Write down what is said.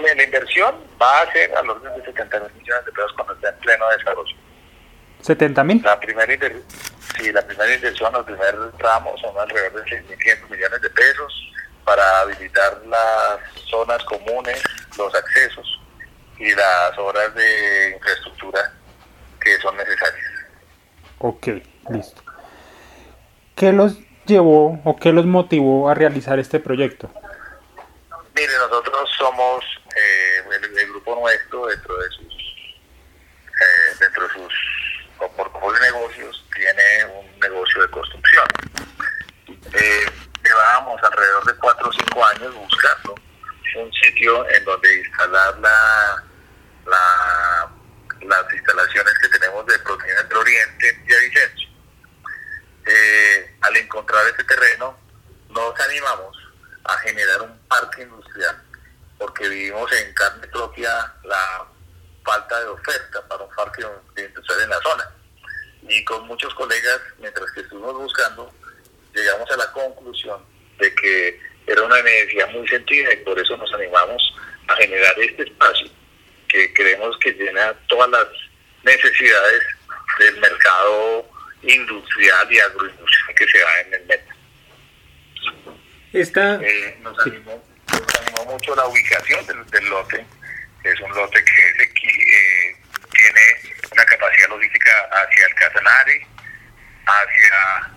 la inversión va a ser al orden de 70 mil millones de pesos cuando esté en pleno desarrollo. ¿70 mil? La primera, inversión, sí, la primera inversión, el primer tramo son alrededor de 6.500 millones de pesos para habilitar las zonas comunes, los accesos y las obras de infraestructura que son necesarias. Ok, listo. ¿Qué los llevó o qué los motivó a realizar este proyecto? Mire, nosotros somos eh, el, grupo nuestro dentro de sus eh, dentro de sus portafolio de negocios tiene un negocio de construcción. Eh, llevábamos alrededor de 4 o 5 años buscando un sitio en donde instalar la, las instalaciones que tenemos de proteína del Oriente y Vicencio. Eh, al encontrar este terreno, nos animamos a generar un parque industrial, porque vivimos en carne propia la falta de oferta para un parque industrial en la zona. Y con muchos colegas, mientras que estuvimos buscando, llegamos a la conclusión de que era una necesidad muy sentida y por eso nos animamos a generar este espacio que creemos que llena todas las necesidades del mercado industrial y agroindustrial que se da en el meta. Eh, nos, animó, mucho la ubicación del, del lote. Es un lote que es eh, tiene una capacidad logística hacia el Casanare, hacia